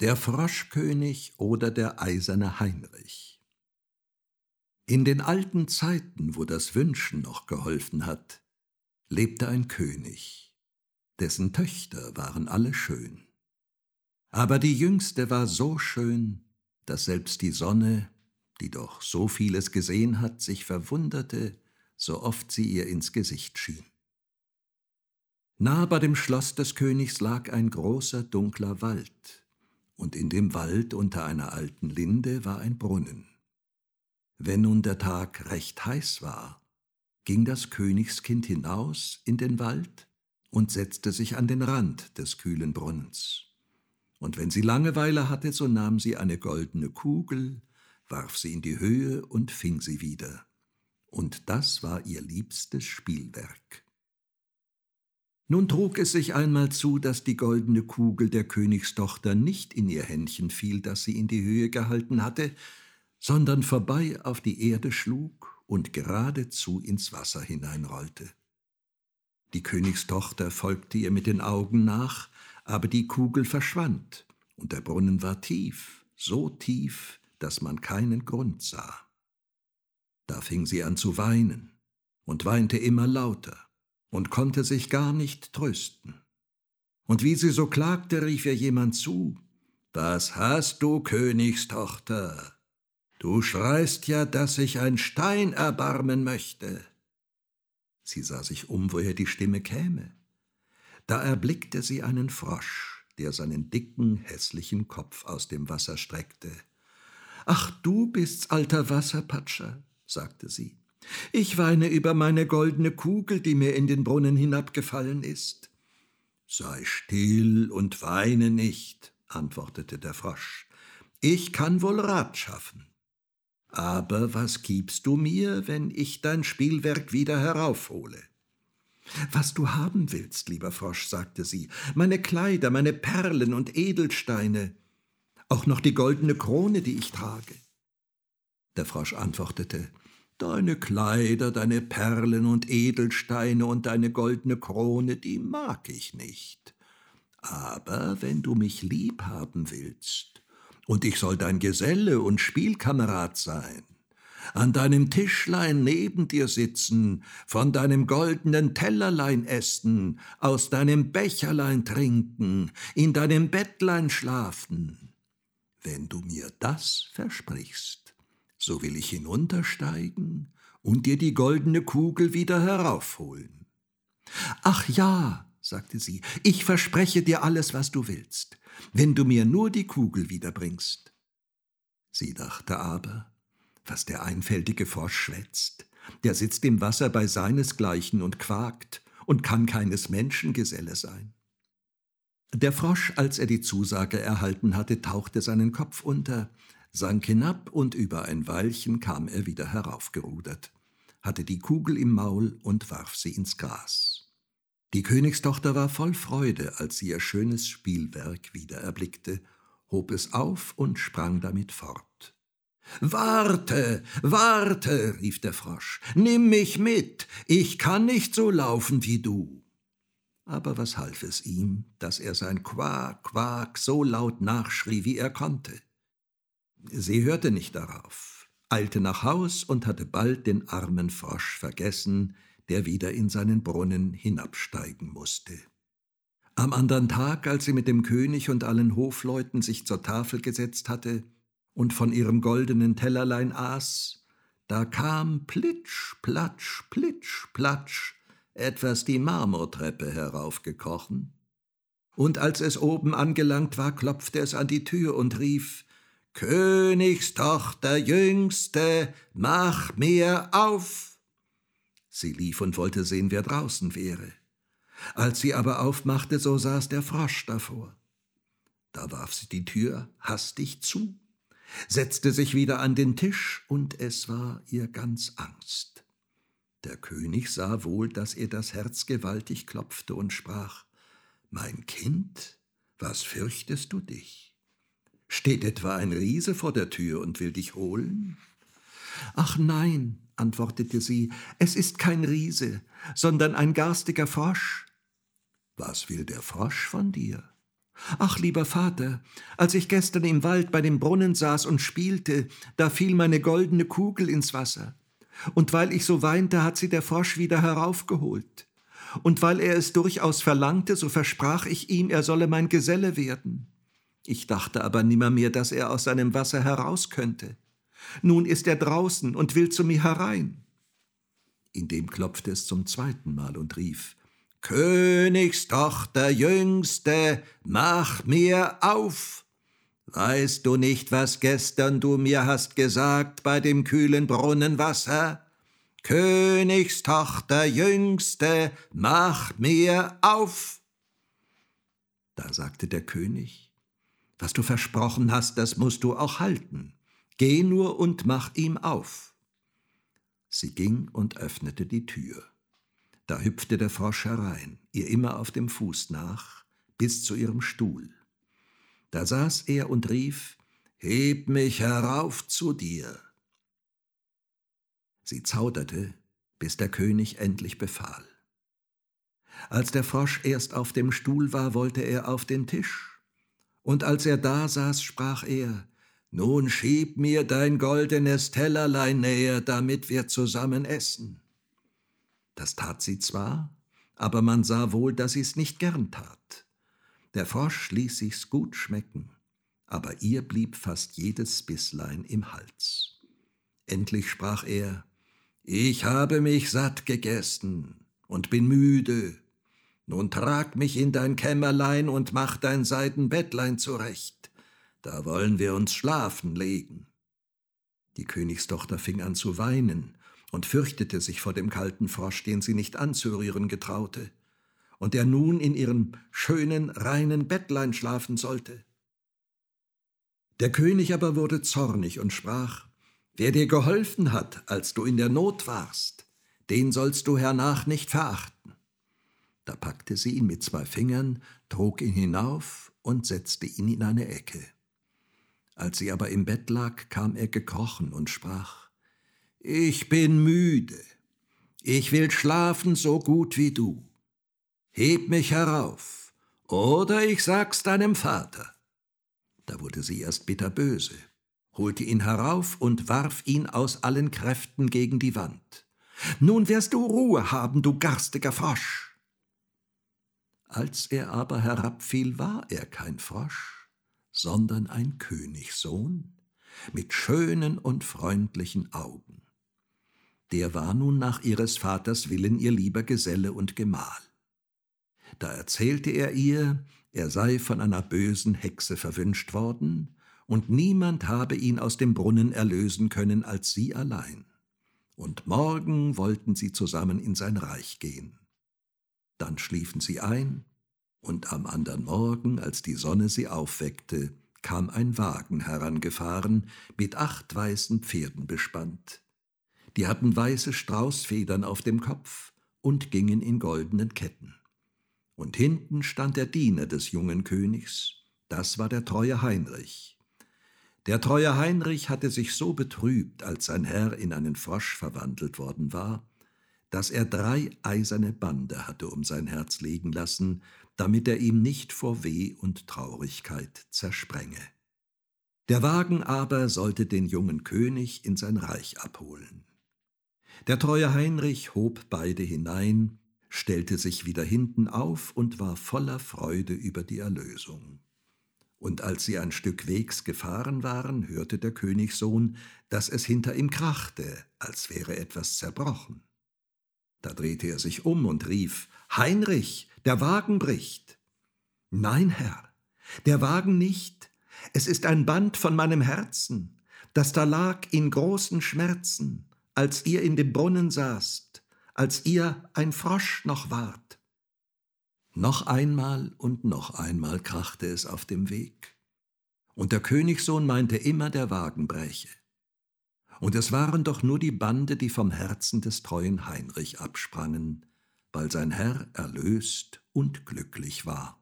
Der Froschkönig oder der eiserne Heinrich. In den alten Zeiten, wo das Wünschen noch geholfen hat, lebte ein König, dessen Töchter waren alle schön. Aber die jüngste war so schön, dass selbst die Sonne, die doch so vieles gesehen hat, sich verwunderte, so oft sie ihr ins Gesicht schien. Nah bei dem Schloss des Königs lag ein großer dunkler Wald, und in dem Wald unter einer alten Linde war ein Brunnen. Wenn nun der Tag recht heiß war, ging das Königskind hinaus in den Wald und setzte sich an den Rand des kühlen Brunnens. Und wenn sie Langeweile hatte, so nahm sie eine goldene Kugel, warf sie in die Höhe und fing sie wieder. Und das war ihr liebstes Spielwerk. Nun trug es sich einmal zu, dass die goldene Kugel der Königstochter nicht in ihr Händchen fiel, das sie in die Höhe gehalten hatte, sondern vorbei auf die Erde schlug und geradezu ins Wasser hineinrollte. Die Königstochter folgte ihr mit den Augen nach, aber die Kugel verschwand, und der Brunnen war tief, so tief, dass man keinen Grund sah. Da fing sie an zu weinen und weinte immer lauter und konnte sich gar nicht trösten. Und wie sie so klagte, rief ihr jemand zu, Was hast du, Königstochter? Du schreist ja, dass sich ein Stein erbarmen möchte. Sie sah sich um, woher die Stimme käme. Da erblickte sie einen Frosch, der seinen dicken, hässlichen Kopf aus dem Wasser streckte. Ach, du bist's, alter Wasserpatscher, sagte sie. Ich weine über meine goldene Kugel, die mir in den Brunnen hinabgefallen ist. Sei still und weine nicht, antwortete der Frosch. Ich kann wohl Rat schaffen. Aber was gibst du mir, wenn ich dein Spielwerk wieder heraufhole? Was du haben willst, lieber Frosch, sagte sie, meine Kleider, meine Perlen und Edelsteine, auch noch die goldene Krone, die ich trage. Der Frosch antwortete, Deine Kleider, deine Perlen und Edelsteine und deine goldene Krone, die mag ich nicht. Aber wenn du mich lieb haben willst, und ich soll dein Geselle und Spielkamerad sein, an deinem Tischlein neben dir sitzen, von deinem goldenen Tellerlein essen, aus deinem Becherlein trinken, in deinem Bettlein schlafen. Wenn du mir das versprichst, so will ich hinuntersteigen und dir die goldene Kugel wieder heraufholen. Ach ja, sagte sie, ich verspreche dir alles, was du willst, wenn du mir nur die Kugel wiederbringst. Sie dachte aber, was der einfältige Frosch schwätzt, der sitzt im Wasser bei seinesgleichen und quakt und kann keines Menschen Geselle sein. Der Frosch, als er die Zusage erhalten hatte, tauchte seinen Kopf unter, sank hinab und über ein Weilchen kam er wieder heraufgerudert, hatte die Kugel im Maul und warf sie ins Gras. Die Königstochter war voll Freude, als sie ihr schönes Spielwerk wieder erblickte, hob es auf und sprang damit fort. Warte, warte, rief der Frosch, nimm mich mit, ich kann nicht so laufen wie du. Aber was half es ihm, dass er sein Quak, Quak so laut nachschrie, wie er konnte? Sie hörte nicht darauf, eilte nach Haus und hatte bald den armen Frosch vergessen, der wieder in seinen Brunnen hinabsteigen musste. Am andern Tag, als sie mit dem König und allen Hofleuten sich zur Tafel gesetzt hatte und von ihrem goldenen Tellerlein aß, da kam plitsch, platsch, plitsch, platsch etwas die Marmortreppe heraufgekrochen. Und als es oben angelangt war, klopfte es an die Tür und rief Königstochter Jüngste, mach mir auf! Sie lief und wollte sehen, wer draußen wäre. Als sie aber aufmachte, so saß der Frosch davor. Da warf sie die Tür hastig zu, setzte sich wieder an den Tisch, und es war ihr ganz Angst. Der König sah wohl, dass ihr das Herz gewaltig klopfte und sprach Mein Kind, was fürchtest du dich? Steht etwa ein Riese vor der Tür und will dich holen? Ach nein, antwortete sie, es ist kein Riese, sondern ein garstiger Frosch. Was will der Frosch von dir? Ach, lieber Vater, als ich gestern im Wald bei dem Brunnen saß und spielte, da fiel meine goldene Kugel ins Wasser. Und weil ich so weinte, hat sie der Frosch wieder heraufgeholt. Und weil er es durchaus verlangte, so versprach ich ihm, er solle mein Geselle werden. Ich dachte aber nimmermehr, dass er aus seinem Wasser heraus könnte. Nun ist er draußen und will zu mir herein. Indem klopfte es zum zweiten Mal und rief Königstochter Jüngste, mach mir auf. Weißt du nicht, was gestern du mir hast gesagt bei dem kühlen Brunnenwasser? Königstochter Jüngste, mach mir auf. Da sagte der König, was du versprochen hast, das musst du auch halten. Geh nur und mach ihm auf. Sie ging und öffnete die Tür. Da hüpfte der Frosch herein, ihr immer auf dem Fuß nach, bis zu ihrem Stuhl. Da saß er und rief, Heb mich herauf zu dir. Sie zauderte, bis der König endlich befahl. Als der Frosch erst auf dem Stuhl war, wollte er auf den Tisch. Und als er da saß, sprach er, Nun schieb mir dein goldenes Tellerlein näher, damit wir zusammen essen. Das tat sie zwar, aber man sah wohl, dass sie's nicht gern tat. Der Frosch ließ sich's gut schmecken, aber ihr blieb fast jedes Bisslein im Hals. Endlich sprach er, ich habe mich satt gegessen und bin müde. Nun trag mich in dein Kämmerlein und mach dein Seidenbettlein zurecht. Da wollen wir uns schlafen legen. Die Königstochter fing an zu weinen und fürchtete sich vor dem kalten Frosch, den sie nicht anzurühren getraute, und der nun in ihrem schönen, reinen Bettlein schlafen sollte. Der König aber wurde zornig und sprach, Wer dir geholfen hat, als du in der Not warst, den sollst du hernach nicht verachten. Da packte sie ihn mit zwei Fingern, trug ihn hinauf und setzte ihn in eine Ecke. Als sie aber im Bett lag, kam er gekrochen und sprach, ich bin müde. Ich will schlafen so gut wie du. Heb mich herauf, oder ich sag's deinem Vater. Da wurde sie erst bitterböse, holte ihn herauf und warf ihn aus allen Kräften gegen die Wand. Nun wirst du Ruhe haben, du garstiger Frosch. Als er aber herabfiel, war er kein Frosch, sondern ein Königssohn mit schönen und freundlichen Augen der war nun nach ihres Vaters Willen ihr lieber Geselle und Gemahl. Da erzählte er ihr, er sei von einer bösen Hexe verwünscht worden, und niemand habe ihn aus dem Brunnen erlösen können als sie allein. Und morgen wollten sie zusammen in sein Reich gehen. Dann schliefen sie ein, und am andern Morgen, als die Sonne sie aufweckte, kam ein Wagen herangefahren, mit acht weißen Pferden bespannt die hatten weiße Straußfedern auf dem Kopf und gingen in goldenen Ketten. Und hinten stand der Diener des jungen Königs, das war der treue Heinrich. Der treue Heinrich hatte sich so betrübt, als sein Herr in einen Frosch verwandelt worden war, dass er drei eiserne Bande hatte um sein Herz legen lassen, damit er ihm nicht vor Weh und Traurigkeit zersprenge. Der Wagen aber sollte den jungen König in sein Reich abholen. Der treue Heinrich hob beide hinein, stellte sich wieder hinten auf und war voller Freude über die Erlösung. Und als sie ein Stück Wegs gefahren waren, hörte der Königssohn, dass es hinter ihm krachte, als wäre etwas zerbrochen. Da drehte er sich um und rief Heinrich, der Wagen bricht. Nein, Herr, der Wagen nicht, es ist ein Band von meinem Herzen, das da lag in großen Schmerzen als ihr in dem Brunnen saßt, als ihr ein Frosch noch wart. Noch einmal und noch einmal krachte es auf dem Weg. Und der Königssohn meinte immer, der Wagen bräche. Und es waren doch nur die Bande, die vom Herzen des treuen Heinrich absprangen, weil sein Herr erlöst und glücklich war.